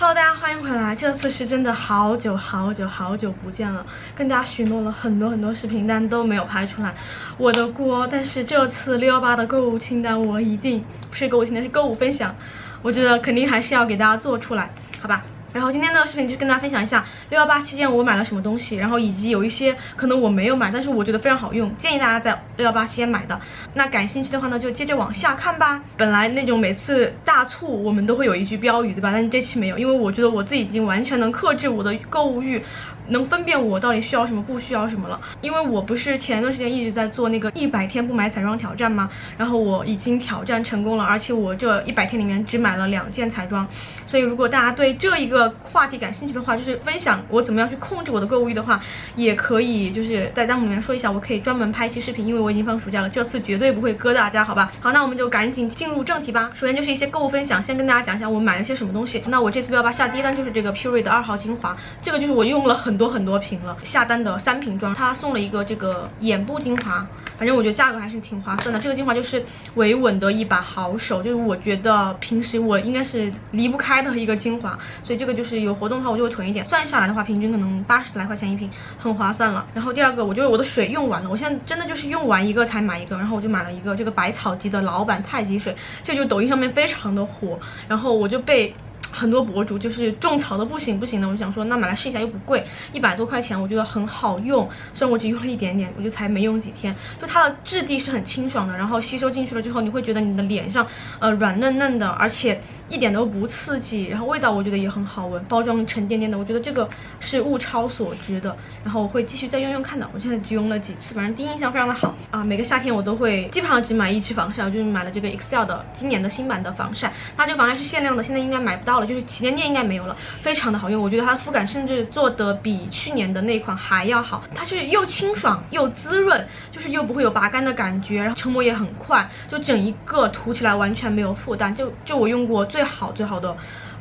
Hello，大家欢迎回来。这次是真的好久好久好久不见了，跟大家许诺了很多很多视频，但都没有拍出来，我的锅。但是这次六幺八的购物清单，我一定不是购物清单，是购物分享，我觉得肯定还是要给大家做出来，好吧？然后今天的视频就跟大家分享一下六幺八期间我买了什么东西，然后以及有一些可能我没有买，但是我觉得非常好用，建议大家在六幺八期间买的。那感兴趣的话呢，就接着往下看吧。本来那种每次大促我们都会有一句标语，对吧？但是这期没有，因为我觉得我自己已经完全能克制我的购物欲。能分辨我到底需要什么，不需要什么了。因为我不是前段时间一直在做那个一百天不买彩妆挑战吗？然后我已经挑战成功了，而且我这一百天里面只买了两件彩妆。所以如果大家对这一个话题感兴趣的话，就是分享我怎么样去控制我的购物欲的话，也可以就是在弹幕里面说一下，我可以专门拍一期视频。因为我已经放暑假了，这次绝对不会割大家，好吧？好，那我们就赶紧进入正题吧。首先就是一些购物分享，先跟大家讲一下我买了些什么东西。那我这次六幺八下第一单就是这个 Pure 的二号精华，这个就是我用了很多很多瓶了。下单的三瓶装，他送了一个这个眼部精华，反正我觉得价格还是挺划算的。这个精华就是维稳的一把好手，就是我觉得平时我应该是离不开的一个精华，所以这个就是有活动的话我就会囤一点。算下来的话，平均可能八十来块钱一瓶，很划算了。然后第二个，我就是我的水用完了，我现在真的就是用完一个才买一个，然后我就买了一个这个百草集的老版太极水，这就抖音上面非常的火，然后我就被。很多博主就是种草的不行不行的，我就想说那买来试一下又不贵，一百多块钱，我觉得很好用。虽然我只用了一点点，我就才没用几天。就它的质地是很清爽的，然后吸收进去了之后，你会觉得你的脸上呃软嫩嫩的，而且一点都不刺激。然后味道我觉得也很好闻，包装沉甸甸的，我觉得这个是物超所值的。然后我会继续再用用看的。我现在只用了几次，反正第一印象非常的好啊。每个夏天我都会基本上只买一支防晒，我就是买了这个 Excel 的今年的新版的防晒。它这个防晒是限量的，现在应该买不到了。就是旗舰店应该没有了，非常的好用，我觉得它的肤感甚至做的比去年的那款还要好，它是又清爽又滋润，就是又不会有拔干的感觉，然后成膜也很快，就整一个涂起来完全没有负担，就就我用过最最好最好的。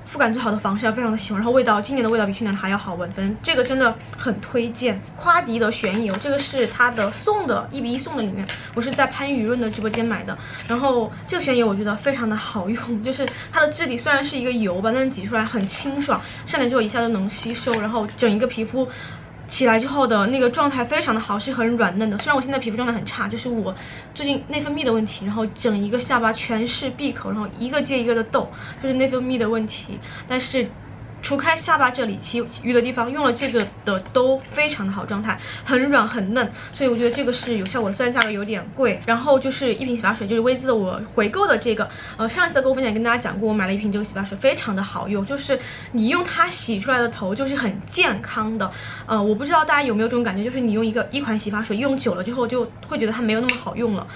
肤感最好的防晒，非常的喜欢。然后味道，今年的味道比去年的还要好闻。反正这个真的很推荐。夸迪的悬油，这个是它的送的，一比一送的里面，我是在潘雨润的直播间买的。然后这个悬油我觉得非常的好用，就是它的质地虽然是一个油吧，但是挤出来很清爽，上脸之后一下就能吸收，然后整一个皮肤。起来之后的那个状态非常的好，是很软嫩的。虽然我现在皮肤状态很差，就是我最近内分泌的问题，然后整一个下巴全是闭口，然后一个接一个的痘，就是内分泌的问题。但是。除开下巴这里，其余的地方用了这个的都非常的好状态，很软很嫩，所以我觉得这个是有效果的。虽然价格有点贵，然后就是一瓶洗发水，就是薇姿的我回购的这个，呃，上一次的购物分享跟大家讲过，我买了一瓶这个洗发水，非常的好用，就是你用它洗出来的头就是很健康的。呃，我不知道大家有没有这种感觉，就是你用一个一款洗发水用久了之后，就会觉得它没有那么好用了。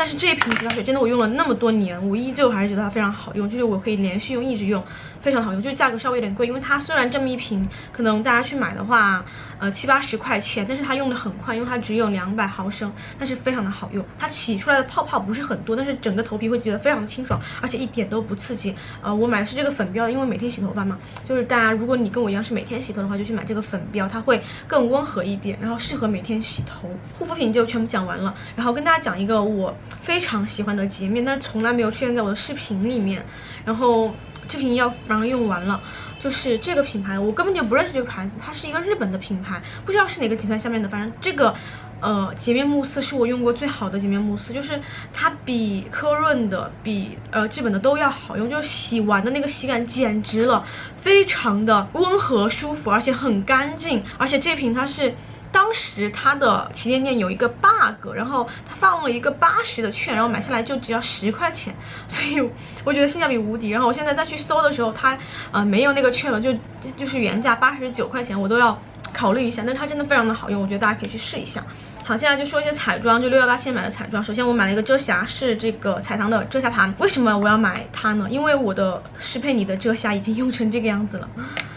但是这一瓶洗发水真的我用了那么多年，我依旧还是觉得它非常好用，就是我可以连续用，一直用，非常好用。就是价格稍微有点贵，因为它虽然这么一瓶，可能大家去买的话，呃七八十块钱，但是它用的很快，因为它只有两百毫升，但是非常的好用。它洗出来的泡泡不是很多，但是整个头皮会觉得非常的清爽，而且一点都不刺激。呃，我买的是这个粉标的，因为每天洗头发嘛，就是大家如果你跟我一样是每天洗头的话，就去买这个粉标，它会更温和一点，然后适合每天洗头。护肤品就全部讲完了，然后跟大家讲一个我。非常喜欢的洁面，但是从来没有出现在我的视频里面。然后这瓶要马上用完了，就是这个品牌，我根本就不认识这个牌子，它是一个日本的品牌，不知道是哪个集团下面的。反正这个呃洁面慕斯是我用过最好的洁面慕斯，就是它比科润的、比呃日本的都要好用，就洗完的那个洗感简直了，非常的温和舒服，而且很干净。而且这瓶它是。当时它的旗舰店有一个 bug，然后它放了一个八十的券，然后买下来就只要十块钱，所以我觉得性价比无敌。然后我现在再去搜的时候，它呃没有那个券了，就就是原价八十九块钱，我都要考虑一下。但是它真的非常的好用，我觉得大家可以去试一下。好，现在就说一些彩妆，就六幺八现买的彩妆。首先我买了一个遮瑕，是这个彩棠的遮瑕盘。为什么我要买它呢？因为我的施佩妮的遮瑕已经用成这个样子了。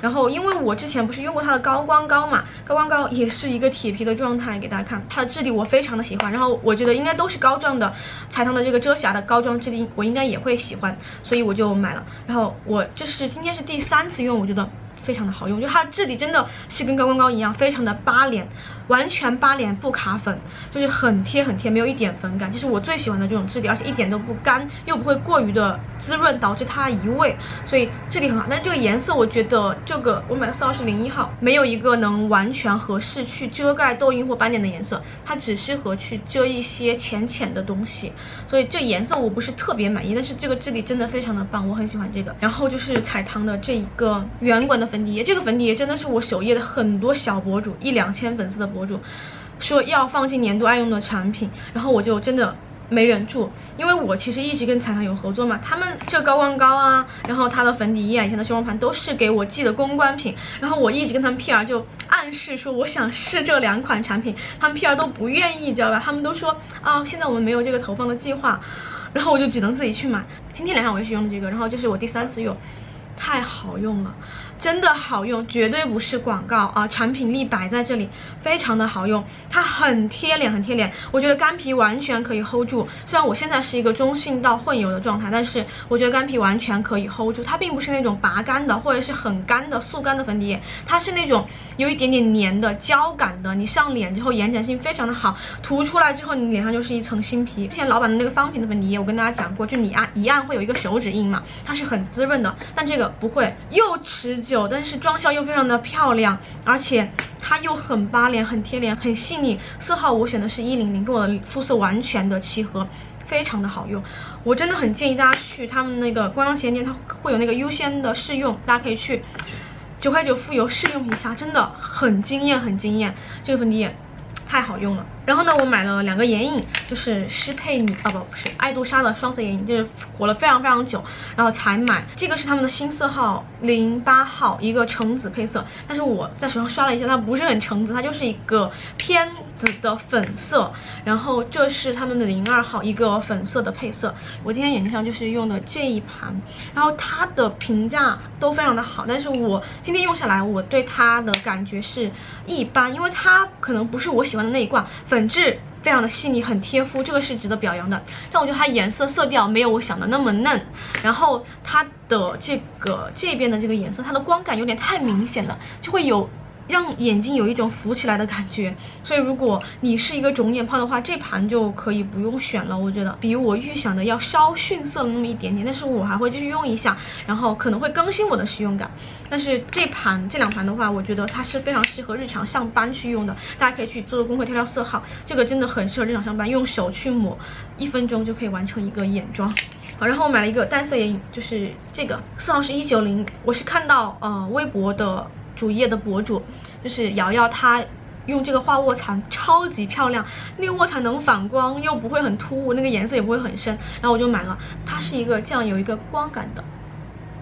然后因为我之前不是用过它的高光膏嘛，高光膏也是一个铁皮的状态，给大家看它的质地，我非常的喜欢。然后我觉得应该都是膏状的，彩棠的这个遮瑕的膏状质地，我应该也会喜欢，所以我就买了。然后我这是今天是第三次用，我觉得。非常的好用，就它的质地真的是跟高光膏一样，非常的扒脸，完全扒脸不卡粉，就是很贴很贴，没有一点粉感，这是我最喜欢的这种质地，而且一点都不干，又不会过于的滋润，导致它移位，所以质地很好。但是这个颜色，我觉得这个我买的色号是零一号，没有一个能完全合适去遮盖痘印或斑点的颜色，它只适合去遮一些浅浅的东西，所以这颜色我不是特别满意，但是这个质地真的非常的棒，我很喜欢这个。然后就是彩棠的这一个圆管的粉底液，这个粉底液真的是我首页的很多小博主一两千粉丝的博主说要放进年度爱用的产品，然后我就真的没忍住，因为我其实一直跟彩棠有合作嘛，他们这高光膏啊，然后它的粉底液、以前的修容盘都是给我寄的公关品，然后我一直跟他们 PR 就暗示说我想试这两款产品，他们 PR 都不愿意，知道吧？他们都说啊，现在我们没有这个投放的计划，然后我就只能自己去买。今天脸上我也是用的这个，然后这是我第三次用，太好用了。真的好用，绝对不是广告啊！产品力摆在这里，非常的好用，它很贴脸，很贴脸。我觉得干皮完全可以 hold 住。虽然我现在是一个中性到混油的状态，但是我觉得干皮完全可以 hold 住。它并不是那种拔干的，或者是很干的速干的粉底液，它是那种有一点点黏的胶感的。你上脸之后延展性非常的好，涂出来之后你脸上就是一层新皮。之前老板的那个方瓶的粉底液，我跟大家讲过，就你按一按会有一个手指印嘛，它是很滋润的，但这个不会，又持久。但是妆效又非常的漂亮，而且它又很扒脸、很贴脸、很细腻。色号我选的是一零零，跟我的肤色完全的契合，非常的好用。我真的很建议大家去他们那个官方旗舰店，它会有那个优先的试用，大家可以去九块九付邮试用一下，真的很惊艳，很惊艳。这个粉底液太好用了。然后呢，我买了两个眼影，就是施佩妮啊，不不是爱杜莎的双色眼影，就是火了非常非常久，然后才买。这个是他们的新色号零八号，一个橙子配色。但是我在手上刷了一下，它不是很橙子，它就是一个偏紫的粉色。然后这是他们的零二号，一个粉色的配色。我今天眼睛上就是用的这一盘，然后它的评价都非常的好，但是我今天用下来，我对它的感觉是一般，因为它可能不是我喜欢的那一挂。粉质非常的细腻，很贴肤，这个是值得表扬的。但我觉得它颜色色调没有我想的那么嫩，然后它的这个这边的这个颜色，它的光感有点太明显了，就会有。让眼睛有一种浮起来的感觉，所以如果你是一个肿眼泡的话，这盘就可以不用选了。我觉得比我预想的要稍逊色了那么一点点，但是我还会继续用一下，然后可能会更新我的使用感。但是这盘这两盘的话，我觉得它是非常适合日常上班去用的，大家可以去做做功课，挑挑色号。这个真的很适合日常上班，用手去抹，一分钟就可以完成一个眼妆。好，然后我买了一个单色眼影，就是这个色号是一九零，我是看到呃微博的。主页的博主就是瑶瑶，她用这个画卧蚕超级漂亮，那个卧蚕能反光又不会很突兀，那个颜色也不会很深，然后我就买了。它是一个这样有一个光感的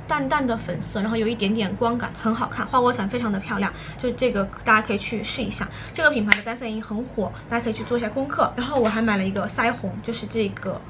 淡淡的粉色，然后有一点点光感，很好看。画卧蚕非常的漂亮，就是这个大家可以去试一下。这个品牌的单色眼影很火，大家可以去做一下功课。然后我还买了一个腮红，就是这个，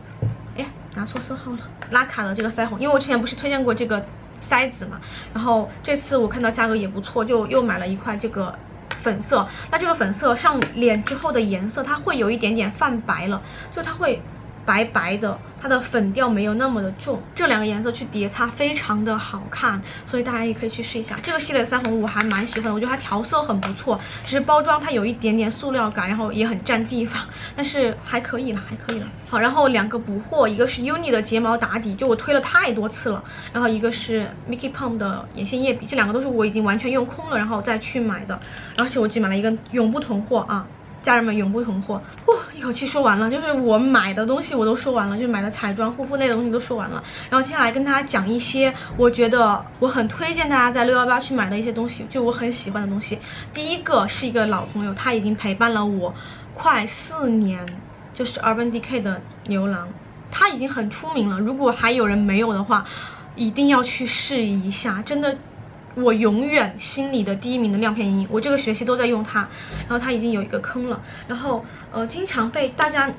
哎，拿错色号了，拉卡的这个腮红，因为我之前不是推荐过这个。塞子嘛，然后这次我看到价格也不错，就又买了一块这个粉色。那这个粉色上脸之后的颜色，它会有一点点泛白了，就它会。白白的，它的粉调没有那么的重，这两个颜色去叠擦非常的好看，所以大家也可以去试一下这个系列的腮红，我还蛮喜欢的，我觉得它调色很不错，只是包装它有一点点塑料感，然后也很占地方，但是还可以了，还可以了。好，然后两个补货，一个是 UNI 的睫毛打底，就我推了太多次了，然后一个是 Mickey Pump 的眼线液笔，这两个都是我已经完全用空了，然后再去买的，而且我只买了一个永不囤货啊。家人们永不囤货，哇，一口气说完了，就是我买的东西我都说完了，就买的彩妆、护肤类的东西都说完了。然后接下来跟大家讲一些我觉得我很推荐大家在六幺八去买的一些东西，就我很喜欢的东西。第一个是一个老朋友，他已经陪伴了我快四年，就是 Urban Decay 的牛郎，他已经很出名了。如果还有人没有的话，一定要去试一下，真的。我永远心里的第一名的亮片阴影，我这个学期都在用它，然后它已经有一个坑了，然后呃，经常被大家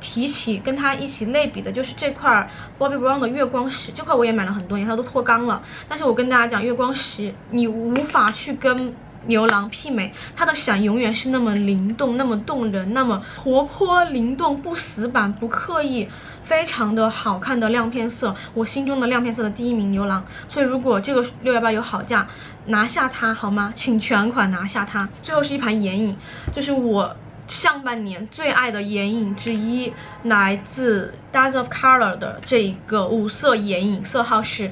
提起跟它一起类比的就是这块 Bobbi Brown 的月光石，这块我也买了很多年，它都脱钢了，但是我跟大家讲，月光石你无法去跟牛郎媲美，它的闪永远是那么灵动，那么动人，那么活泼灵动，不死板，不刻意，非常的好看的亮片色，我心中的亮片色的第一名牛郎。所以如果这个六幺八有好价，拿下它好吗？请全款拿下它。最后是一盘眼影，就是我。上半年最爱的眼影之一，来自 Days of Color 的这一个五色眼影，色号是。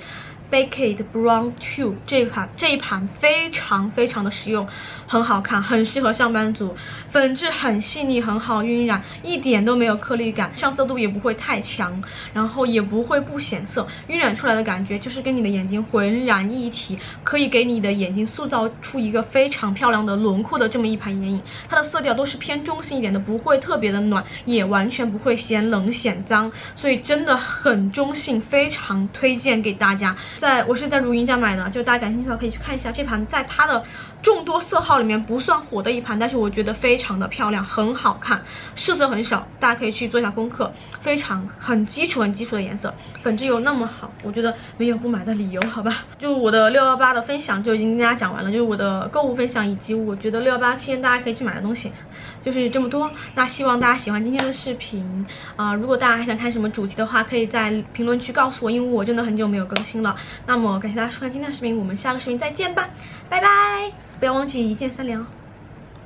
Baked Brown Two 这一盘这一盘非常非常的实用，很好看，很适合上班族。粉质很细腻，很好晕染，一点都没有颗粒感，上色度也不会太强，然后也不会不显色。晕染出来的感觉就是跟你的眼睛浑然一体，可以给你的眼睛塑造出一个非常漂亮的轮廓的这么一盘眼影。它的色调都是偏中性一点的，不会特别的暖，也完全不会显冷显脏，所以真的很中性，非常推荐给大家。在我是在如云家买的，就大家感兴趣的话可以去看一下这盘，在它的众多色号里面不算火的一盘，但是我觉得非常的漂亮，很好看，试色很少，大家可以去做一下功课，非常很基础很基础的颜色，粉质又那么好，我觉得没有不买的理由，好吧？就我的六幺八的分享就已经跟大家讲完了，就是我的购物分享以及我觉得六幺八期间大家可以去买的东西，就是这么多。那希望大家喜欢今天的视频啊，如果大家还想看什么主题的话，可以在评论区告诉我，因为我真的很久没有更新了。那么感谢大家收看今天的视频，我们下个视频再见吧，拜拜！不要忘记一键三连哦。